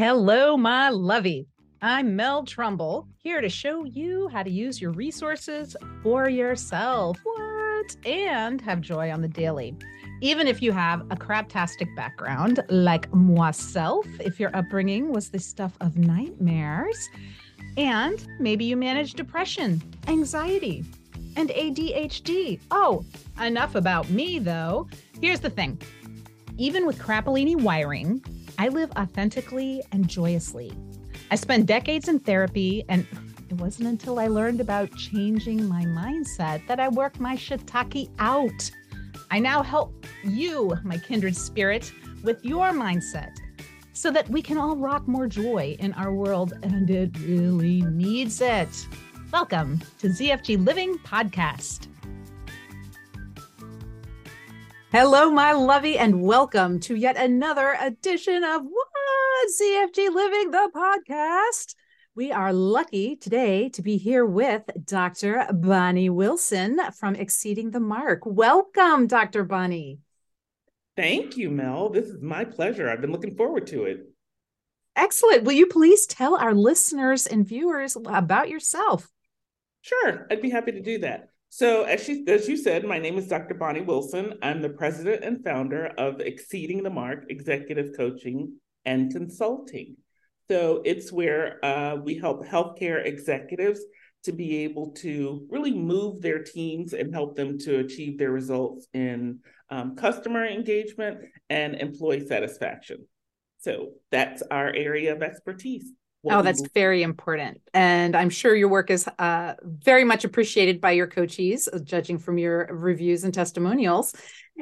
Hello, my lovey. I'm Mel Trumbull, here to show you how to use your resources for yourself. What? And have joy on the daily. Even if you have a craptastic background like myself, if your upbringing was the stuff of nightmares, and maybe you manage depression, anxiety, and ADHD. Oh, enough about me though. Here's the thing even with crappolini wiring, I live authentically and joyously. I spent decades in therapy, and it wasn't until I learned about changing my mindset that I worked my shiitake out. I now help you, my kindred spirit, with your mindset so that we can all rock more joy in our world, and it really needs it. Welcome to ZFG Living Podcast. Hello, my lovey, and welcome to yet another edition of What ZFG Living, the podcast. We are lucky today to be here with Dr. Bonnie Wilson from Exceeding the Mark. Welcome, Dr. Bonnie. Thank you, Mel. This is my pleasure. I've been looking forward to it. Excellent. Will you please tell our listeners and viewers about yourself? Sure, I'd be happy to do that. So, as, she, as you said, my name is Dr. Bonnie Wilson. I'm the president and founder of Exceeding the Mark Executive Coaching and Consulting. So, it's where uh, we help healthcare executives to be able to really move their teams and help them to achieve their results in um, customer engagement and employee satisfaction. So, that's our area of expertise oh, that's very important. And I'm sure your work is uh, very much appreciated by your coachees, uh, judging from your reviews and testimonials.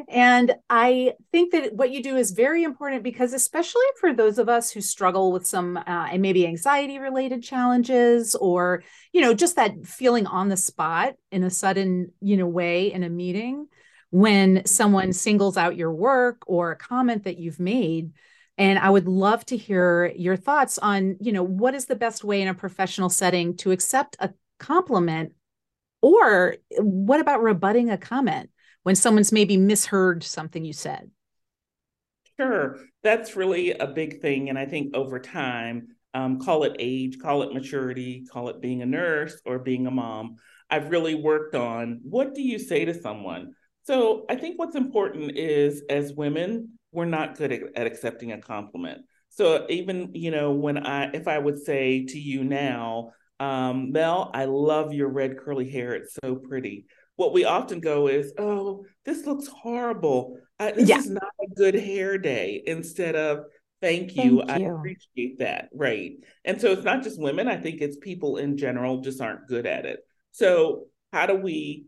And I think that what you do is very important because, especially for those of us who struggle with some uh, and maybe anxiety related challenges, or you know, just that feeling on the spot in a sudden, you know, way in a meeting when someone singles out your work or a comment that you've made and i would love to hear your thoughts on you know what is the best way in a professional setting to accept a compliment? Or what about rebutting a comment when someone's maybe misheard something you said? Sure. That's really a big thing and i think over time um, call it age call it maturity call it being a nurse or being a mom i've really worked on what do you say to someone? So i think what's important is as women we're not good at, at accepting a compliment. So even, you know, when I, if I would say to you now, um, Mel, I love your red curly hair. It's so pretty. What we often go is, oh, this looks horrible. I, this yeah. is not a good hair day. Instead of, thank you, thank you. I appreciate that. Right. And so it's not just women. I think it's people in general just aren't good at it. So how do we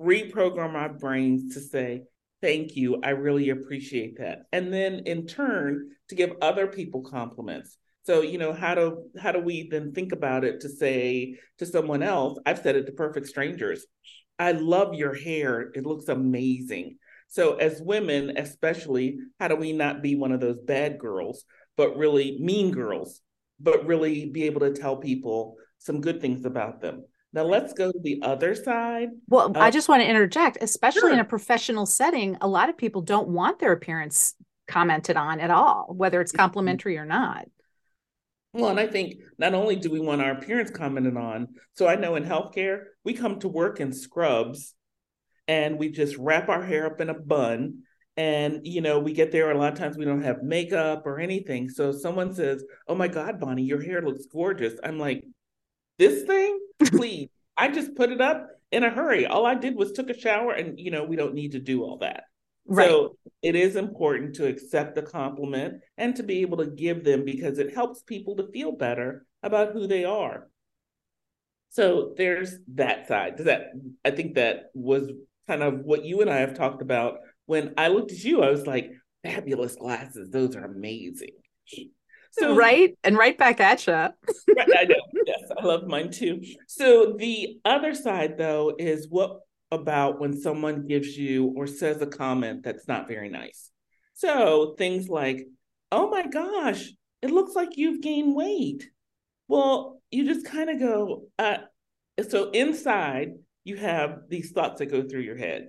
reprogram our brains to say, Thank you. I really appreciate that. And then in turn, to give other people compliments. So, you know, how do how do we then think about it to say to someone else, I've said it to perfect strangers. I love your hair. It looks amazing. So as women, especially, how do we not be one of those bad girls, but really mean girls, but really be able to tell people some good things about them? Now let's go to the other side. Well, I just want to interject, especially sure. in a professional setting, a lot of people don't want their appearance commented on at all, whether it's mm-hmm. complimentary or not. Well, and I think not only do we want our appearance commented on, so I know in healthcare, we come to work in scrubs and we just wrap our hair up in a bun. And, you know, we get there, a lot of times we don't have makeup or anything. So someone says, Oh my God, Bonnie, your hair looks gorgeous. I'm like, this thing, please. I just put it up in a hurry. All I did was took a shower and you know, we don't need to do all that. Right. So it is important to accept the compliment and to be able to give them because it helps people to feel better about who they are. So there's that side. Does that I think that was kind of what you and I have talked about. When I looked at you, I was like, fabulous glasses. Those are amazing. So right and right back at you. right, I know. Yes, I love mine too. So the other side though is what about when someone gives you or says a comment that's not very nice. So things like, "Oh my gosh, it looks like you've gained weight." Well, you just kind of go, uh, so inside you have these thoughts that go through your head.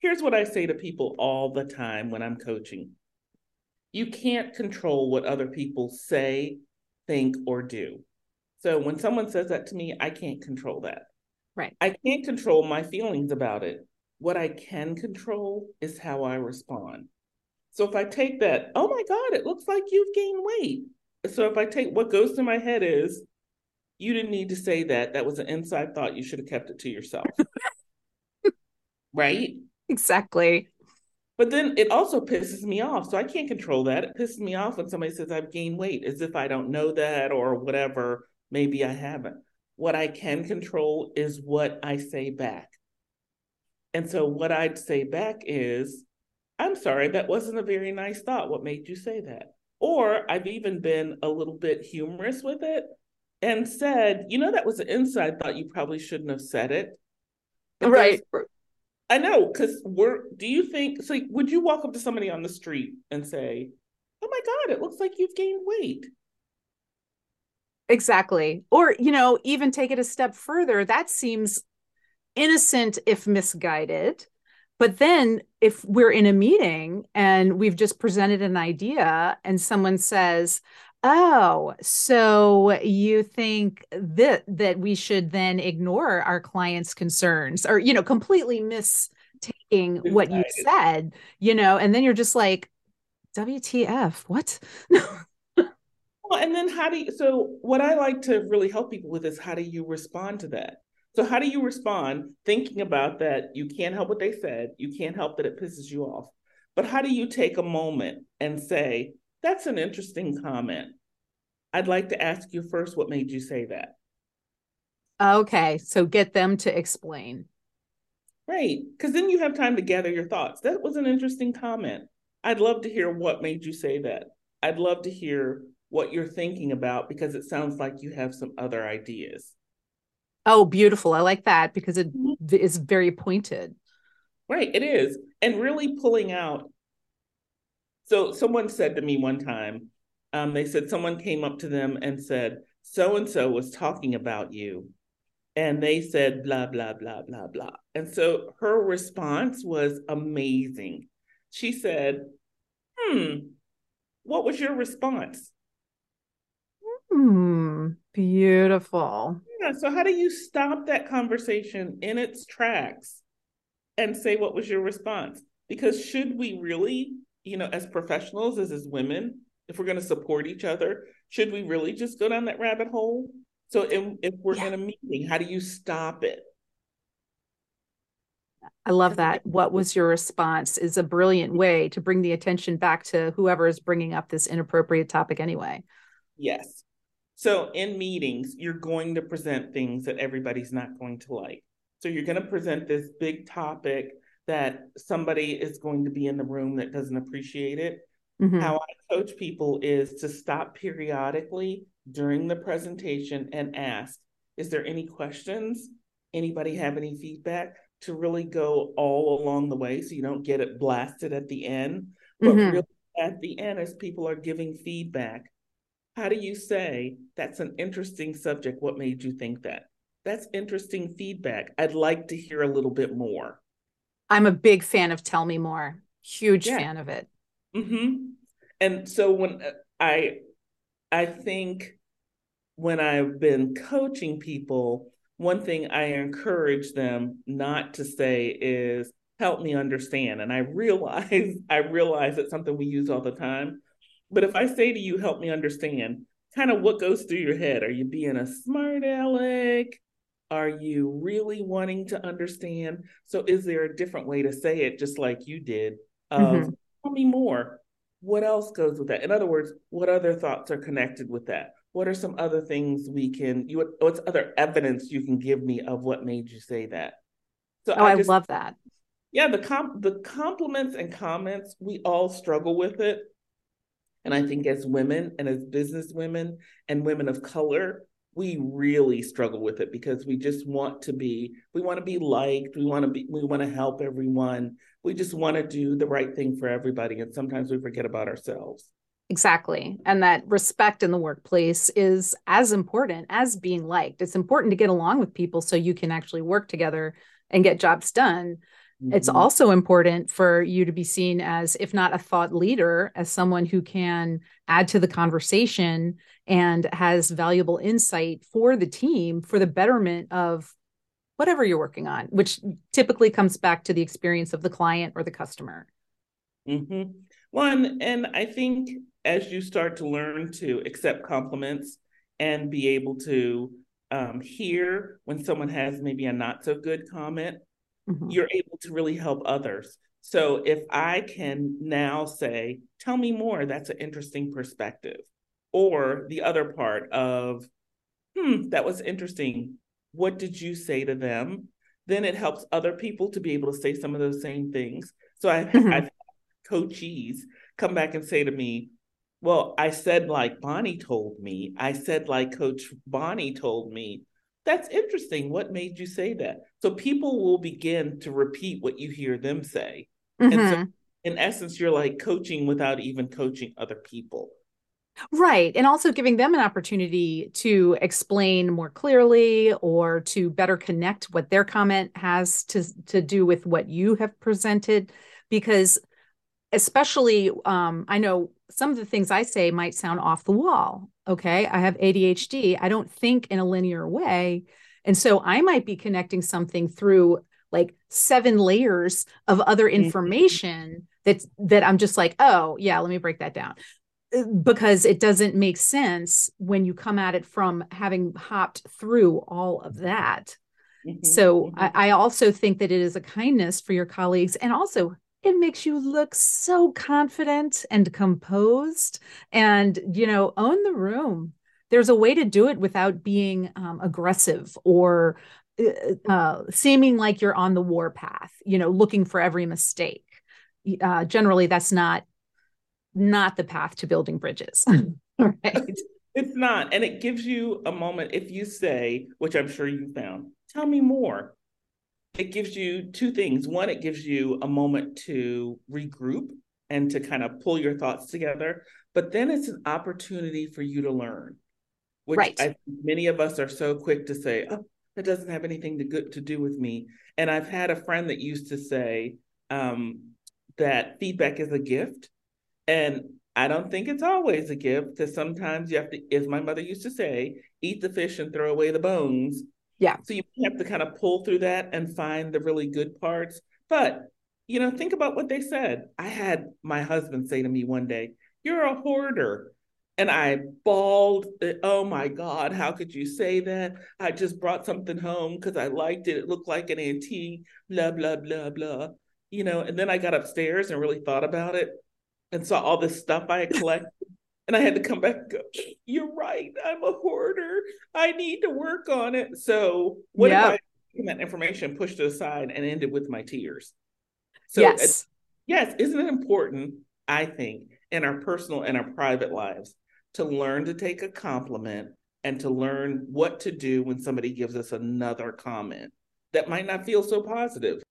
Here's what I say to people all the time when I'm coaching you can't control what other people say, think, or do. So when someone says that to me, I can't control that. Right. I can't control my feelings about it. What I can control is how I respond. So if I take that, oh my God, it looks like you've gained weight. So if I take what goes through my head is, you didn't need to say that. That was an inside thought. You should have kept it to yourself. right? Exactly. But then it also pisses me off. So I can't control that. It pisses me off when somebody says I've gained weight as if I don't know that or whatever. Maybe I haven't. What I can control is what I say back. And so what I'd say back is, I'm sorry, that wasn't a very nice thought. What made you say that? Or I've even been a little bit humorous with it and said, you know, that was an inside thought. You probably shouldn't have said it. Because, right. I know, because we're, do you think, so would you walk up to somebody on the street and say, oh my God, it looks like you've gained weight? Exactly. Or, you know, even take it a step further, that seems innocent if misguided. But then if we're in a meeting and we've just presented an idea and someone says, Oh, so you think that that we should then ignore our clients' concerns or you know completely mistaking what you said, you know, and then you're just like WTF, what? well, and then how do you so what I like to really help people with is how do you respond to that? So how do you respond thinking about that you can't help what they said, you can't help that it pisses you off. But how do you take a moment and say, that's an interesting comment. I'd like to ask you first what made you say that? Okay, so get them to explain. Right, because then you have time to gather your thoughts. That was an interesting comment. I'd love to hear what made you say that. I'd love to hear what you're thinking about because it sounds like you have some other ideas. Oh, beautiful. I like that because it mm-hmm. very pointed. Right, it is. And really pulling out so someone said to me one time, um, they said someone came up to them and said, so and so was talking about you. And they said, blah, blah, blah, blah, blah. And so her response was amazing. She said, hmm, what was your response? Hmm, beautiful. Yeah. So, how do you stop that conversation in its tracks and say, what was your response? Because should we really you know, as professionals, as as women, if we're going to support each other, should we really just go down that rabbit hole? So, in, if we're yeah. in a meeting, how do you stop it? I love that. What was your response? Is a brilliant way to bring the attention back to whoever is bringing up this inappropriate topic anyway. Yes. So, in meetings, you're going to present things that everybody's not going to like. So, you're going to present this big topic that somebody is going to be in the room that doesn't appreciate it. Mm-hmm. How I coach people is to stop periodically during the presentation and ask, is there any questions? Anybody have any feedback? To really go all along the way so you don't get it blasted at the end. But mm-hmm. really at the end, as people are giving feedback, how do you say that's an interesting subject? What made you think that? That's interesting feedback. I'd like to hear a little bit more. I'm a big fan of Tell Me More. Huge yeah. fan of it. Mm-hmm. And so when uh, I, I think when I've been coaching people, one thing I encourage them not to say is help me understand. And I realize I realize it's something we use all the time. But if I say to you, help me understand, kind of what goes through your head? Are you being a smart aleck? Are you really wanting to understand? So, is there a different way to say it, just like you did? Of mm-hmm. tell me more. What else goes with that? In other words, what other thoughts are connected with that? What are some other things we can? You what's other evidence you can give me of what made you say that? So oh, I, just, I love that. Yeah, the comp the compliments and comments we all struggle with it, and I think as women and as business women and women of color, we really struggle with it because we just want to be we want to be liked we want to be we want to help everyone. We just want to do the right thing for everybody and sometimes we forget about ourselves. Exactly. And that respect in the workplace is as important as being liked. It's important to get along with people so you can actually work together and get jobs done Mm-hmm. It's also important for you to be seen as, if not a thought leader, as someone who can add to the conversation and has valuable insight for the team for the betterment of whatever you're working on, which typically comes back to the experience of the client or the customer. Mm-hmm. One, and I think as you start to learn to accept compliments and be able to um, hear when someone has maybe a not so good comment, mm-hmm. you're able to really help others. So if I can now say, tell me more, that's an interesting perspective. Or the other part of, hmm, that was interesting. What did you say to them? Then it helps other people to be able to say some of those same things. So I've, mm-hmm. I've coachees come back and say to me, well, I said like Bonnie told me. I said like Coach Bonnie told me. That's interesting. What made you say that? So people will begin to repeat what you hear them say. Mm-hmm. And so mm-hmm. in essence, you're like coaching without even coaching other people. Right. And also giving them an opportunity to explain more clearly or to better connect what their comment has to, to do with what you have presented. Because especially um, i know some of the things i say might sound off the wall okay i have adhd i don't think in a linear way and so i might be connecting something through like seven layers of other mm-hmm. information that's that i'm just like oh yeah let me break that down uh, because it doesn't make sense when you come at it from having hopped through all of that mm-hmm. so mm-hmm. I, I also think that it is a kindness for your colleagues and also it makes you look so confident and composed and you know own the room. There's a way to do it without being um, aggressive or uh, uh, seeming like you're on the war path you know looking for every mistake. Uh, generally that's not not the path to building bridges. Right. It's not and it gives you a moment if you say which i'm sure you found tell me more it gives you two things. One, it gives you a moment to regroup and to kind of pull your thoughts together. But then it's an opportunity for you to learn, which right. I many of us are so quick to say, oh, that doesn't have anything to good to do with me. And I've had a friend that used to say um, that feedback is a gift. And I don't think it's always a gift because sometimes you have to, as my mother used to say, eat the fish and throw away the bones yeah. So you have to kind of pull through that and find the really good parts. But, you know, think about what they said. I had my husband say to me one day, You're a hoarder. And I bawled, eh, Oh my God, how could you say that? I just brought something home because I liked it. It looked like an antique, blah, blah, blah, blah. You know, and then I got upstairs and really thought about it and saw all this stuff I had collected and I had to come back and go, You're right. I'm a hoarder. I need to work on it. So, what yep. if I that information, pushed it aside, and ended with my tears? So, yes. yes, isn't it important, I think, in our personal and our private lives to learn to take a compliment and to learn what to do when somebody gives us another comment that might not feel so positive?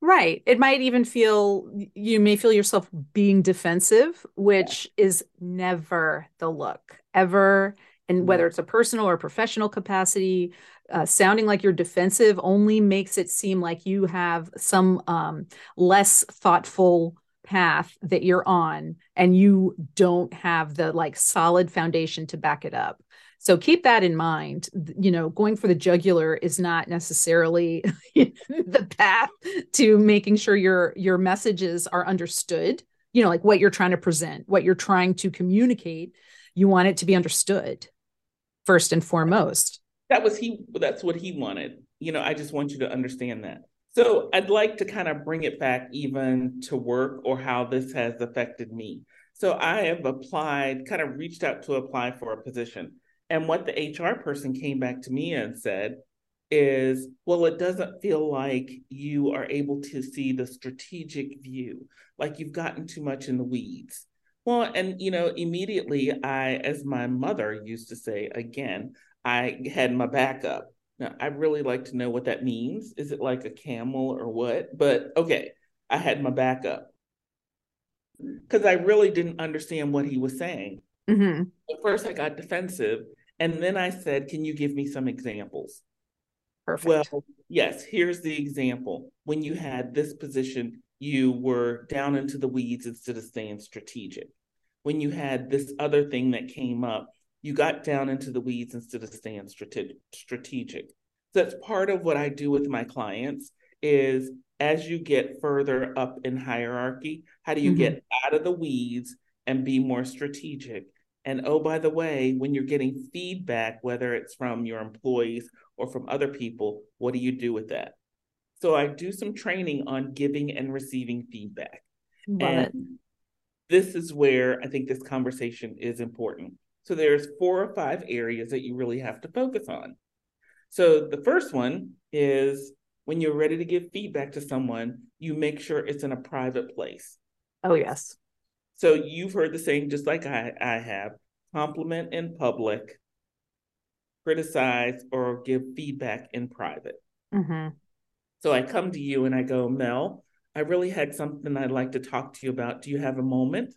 Right. It might even feel, you may feel yourself being defensive, which yeah. is never the look, ever. And whether it's a personal or professional capacity, uh, sounding like you're defensive only makes it seem like you have some um, less thoughtful path that you're on and you don't have the like solid foundation to back it up so keep that in mind. You know, going for the jugular is not necessarily the path to making sure your your messages are understood. You know, like what you're trying to present, what you're trying to communicate. You want it to be understood first and foremost. That was he that's what he wanted. You know, I just want you to understand that. So I'd like to kind of bring it back even to work or how this has affected me. So I have applied, kind of reached out to apply for a position. And what the HR person came back to me and said is, well, it doesn't feel like you are able to see the strategic view, like you've gotten too much in the weeds. Well, and you know, immediately I, as my mother used to say, again, I had my backup. Now, I really like to know what that means. Is it like a camel or what? But okay, I had my backup because I really didn't understand what he was saying. Mm-hmm. At first, I got defensive, and then I said, Can you give me some examples? Perfect. Well, yes, here's the example. When you had this position, you were down into the weeds instead of staying strategic. When you had this other thing that came up, you got down into the weeds instead of staying strategic. So that's part of what I do with my clients is as you get further up in hierarchy, how do you mm-hmm. get out of the weeds and be more strategic? And oh, by the way, when you're getting feedback, whether it's from your employees or from other people, what do you do with that? So I do some training on giving and receiving feedback. Love and it. This is where I think this conversation is important. So there's four or five areas that you really have to focus on. So the first one is when you're ready to give feedback to someone, you make sure it's in a private place. Oh, yes. So you've heard the saying, just like I, I have compliment in public, criticize, or give feedback in private. Mm-hmm. So I come to you and I go, Mel, I really had something I'd like to talk to you about. Do you have a moment?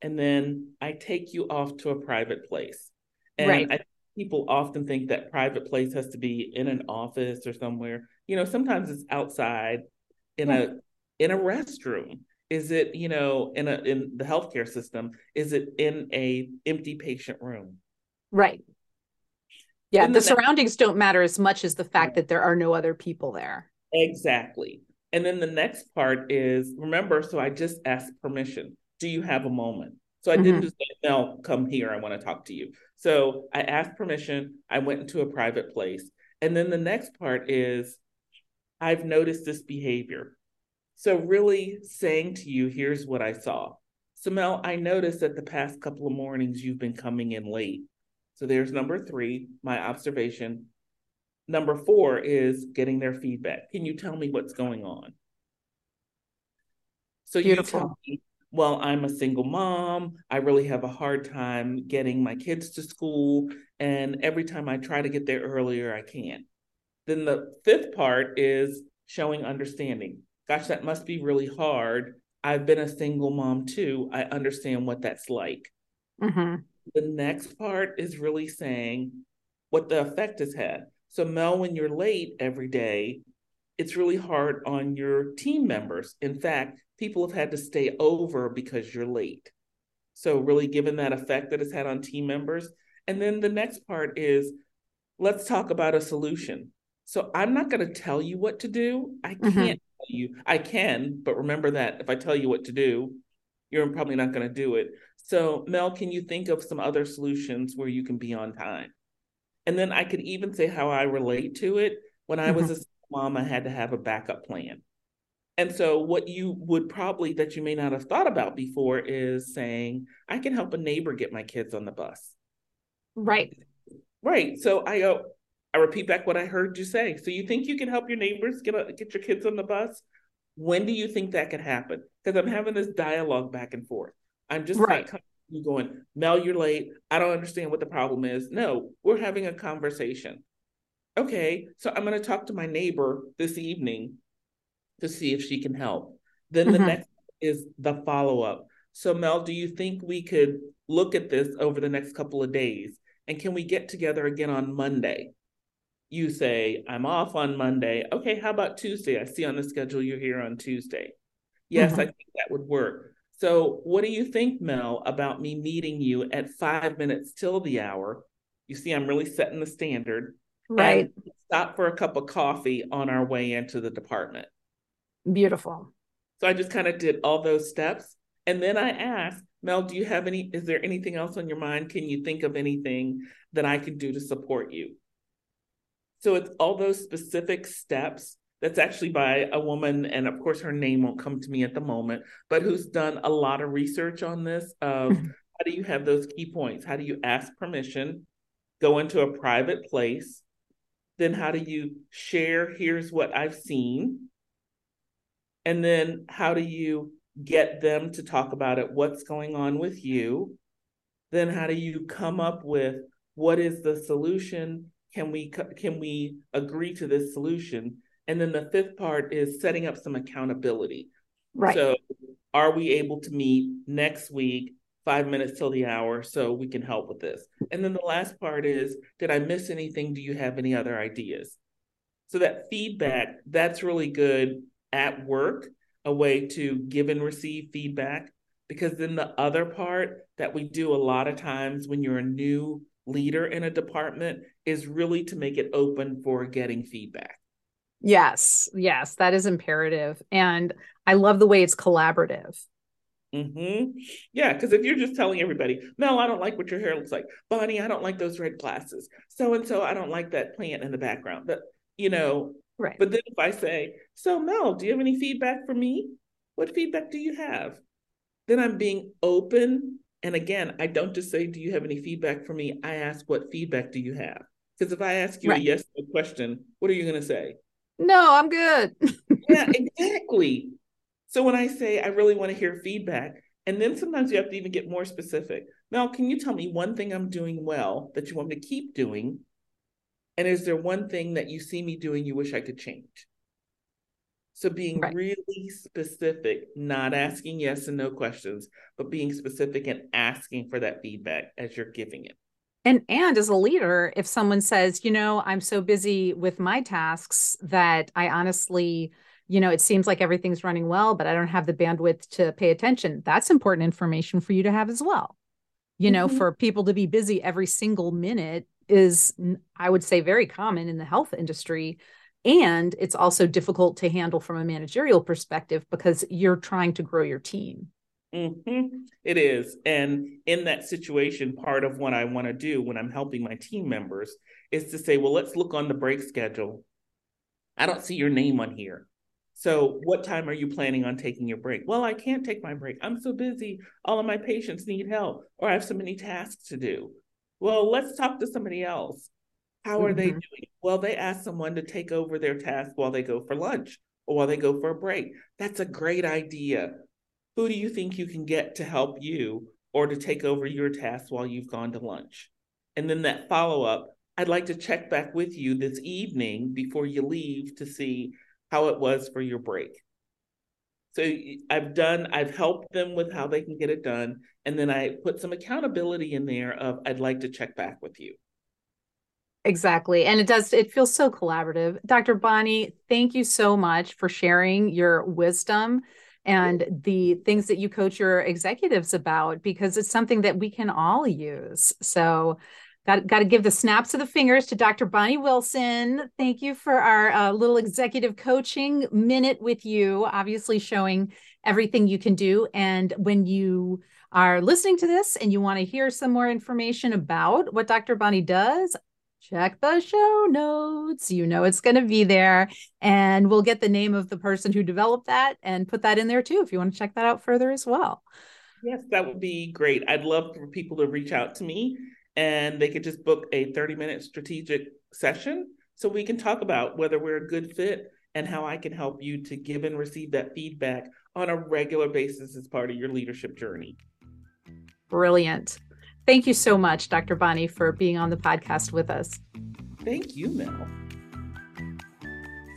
And then I take you off to a private place. And right. I people often think that private place has to be in an office or somewhere. You know, sometimes it's outside in yeah. a in a restroom. Is it, you know, in a in the healthcare system? Is it in a empty patient room? Right. Yeah, the, the surroundings don't matter as much as the fact that there are no other people there. Exactly. And then the next part is remember, so I just asked permission. Do you have a moment? So I mm-hmm. didn't just say, no, come here, I want to talk to you. So I asked permission. I went into a private place. And then the next part is I've noticed this behavior. So, really saying to you, here's what I saw. So, Mel, I noticed that the past couple of mornings you've been coming in late. So, there's number three, my observation. Number four is getting their feedback. Can you tell me what's going on? So, Beautiful. you tell me well, I'm a single mom. I really have a hard time getting my kids to school. And every time I try to get there earlier, I can't. Then the fifth part is showing understanding. Gosh, that must be really hard. I've been a single mom too. I understand what that's like. Mm-hmm. The next part is really saying what the effect has had. So, Mel, when you're late every day, it's really hard on your team members. In fact, people have had to stay over because you're late. So, really, given that effect that it's had on team members. And then the next part is let's talk about a solution. So, I'm not going to tell you what to do. I mm-hmm. can't you. I can, but remember that if I tell you what to do, you're probably not going to do it. So, Mel, can you think of some other solutions where you can be on time? And then I could even say how I relate to it. When I was mm-hmm. a mom, I had to have a backup plan. And so, what you would probably that you may not have thought about before is saying, I can help a neighbor get my kids on the bus. Right. Right. So I go, I repeat back what I heard you say. So you think you can help your neighbors get a, get your kids on the bus? When do you think that could happen? Because I'm having this dialogue back and forth. I'm just right. not you going, Mel, you're late. I don't understand what the problem is. No, we're having a conversation. Okay, so I'm going to talk to my neighbor this evening to see if she can help. Then the mm-hmm. next is the follow up. So, Mel, do you think we could look at this over the next couple of days? And can we get together again on Monday? You say, I'm off on Monday. Okay, how about Tuesday? I see on the schedule you're here on Tuesday. Yes, mm-hmm. I think that would work. So, what do you think, Mel, about me meeting you at five minutes till the hour? You see, I'm really setting the standard. Right. Stop for a cup of coffee on our way into the department. Beautiful. So I just kind of did all those steps. And then I asked, Mel, do you have any, is there anything else on your mind? Can you think of anything that I could do to support you? So it's all those specific steps. That's actually by a woman, and of course, her name won't come to me at the moment, but who's done a lot of research on this of mm-hmm. how do you have those key points? How do you ask permission, go into a private place? Then how do you share, here's what I've seen? And then how do you get them to talk about it? What's going on with you? Then how do you come up with what is the solution? Can we can we agree to this solution? And then the fifth part is setting up some accountability. Right. So are we able to meet next week five minutes till the hour so we can help with this. And then the last part is Did I miss anything? Do you have any other ideas? So that feedback, that's really good at work, a way to give and receive feedback. Because then the other part that we do a lot of times when you're a new leader in a department is really to make it open for getting feedback. Yes, yes, that is imperative. And I love the way it's collaborative. Mm-hmm. Yeah, because if you're just telling everybody, Mel, I don't like what your hair looks like. Bonnie, I don't like those red glasses. So and so, I don't like that plant in the background. But you know, right. But then if I say, so Mel, do you have any feedback for me? What feedback do you have? Then I'm being open. And again, I don't just say, do you have any feedback for me? I ask, what feedback do you have? Because if I ask you right. a yes no question, what are you going to say? No, I'm good. yeah, exactly. So when I say I really want to hear feedback, and then sometimes you have to even get more specific. Mel, can you tell me one thing I'm doing well that you want me to keep doing? And is there one thing that you see me doing you wish I could change? So being right. really specific, not asking yes and no questions, but being specific and asking for that feedback as you're giving it. And and as a leader, if someone says, you know, I'm so busy with my tasks that I honestly you know, it seems like everything's running well, but I don't have the bandwidth to pay attention. That's important information for you to have as well. You mm-hmm. know, for people to be busy every single minute is, I would say, very common in the health industry. And it's also difficult to handle from a managerial perspective because you're trying to grow your team. Mm-hmm. It is. And in that situation, part of what I want to do when I'm helping my team members is to say, well, let's look on the break schedule. I don't see your name on here. So, what time are you planning on taking your break? Well, I can't take my break. I'm so busy. All of my patients need help, or I have so many tasks to do. Well, let's talk to somebody else. How are mm-hmm. they doing? Well, they ask someone to take over their task while they go for lunch or while they go for a break. That's a great idea. Who do you think you can get to help you or to take over your task while you've gone to lunch? And then that follow up, I'd like to check back with you this evening before you leave to see how it was for your break. So I've done, I've helped them with how they can get it done. And then I put some accountability in there of I'd like to check back with you. Exactly. And it does, it feels so collaborative. Dr. Bonnie, thank you so much for sharing your wisdom and the things that you coach your executives about because it's something that we can all use. So Got, got to give the snaps of the fingers to Dr. Bonnie Wilson. Thank you for our uh, little executive coaching minute with you, obviously showing everything you can do. And when you are listening to this and you want to hear some more information about what Dr. Bonnie does, check the show notes. You know it's going to be there. And we'll get the name of the person who developed that and put that in there too if you want to check that out further as well. Yes, that would be great. I'd love for people to reach out to me and they could just book a 30 minute strategic session so we can talk about whether we're a good fit and how I can help you to give and receive that feedback on a regular basis as part of your leadership journey. Brilliant. Thank you so much, Dr. Bonnie, for being on the podcast with us. Thank you, Mel.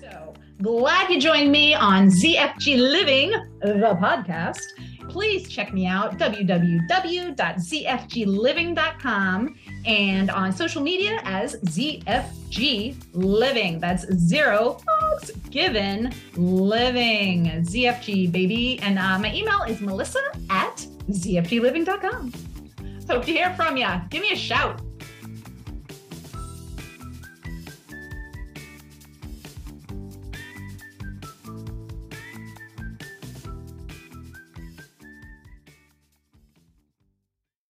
So glad you joined me on ZFG Living, the podcast please check me out www.zfgliving.com and on social media as ZFG Living. That's zero folks given living. ZFG baby. And uh, my email is melissa at zfgliving.com. Hope to hear from you. Give me a shout.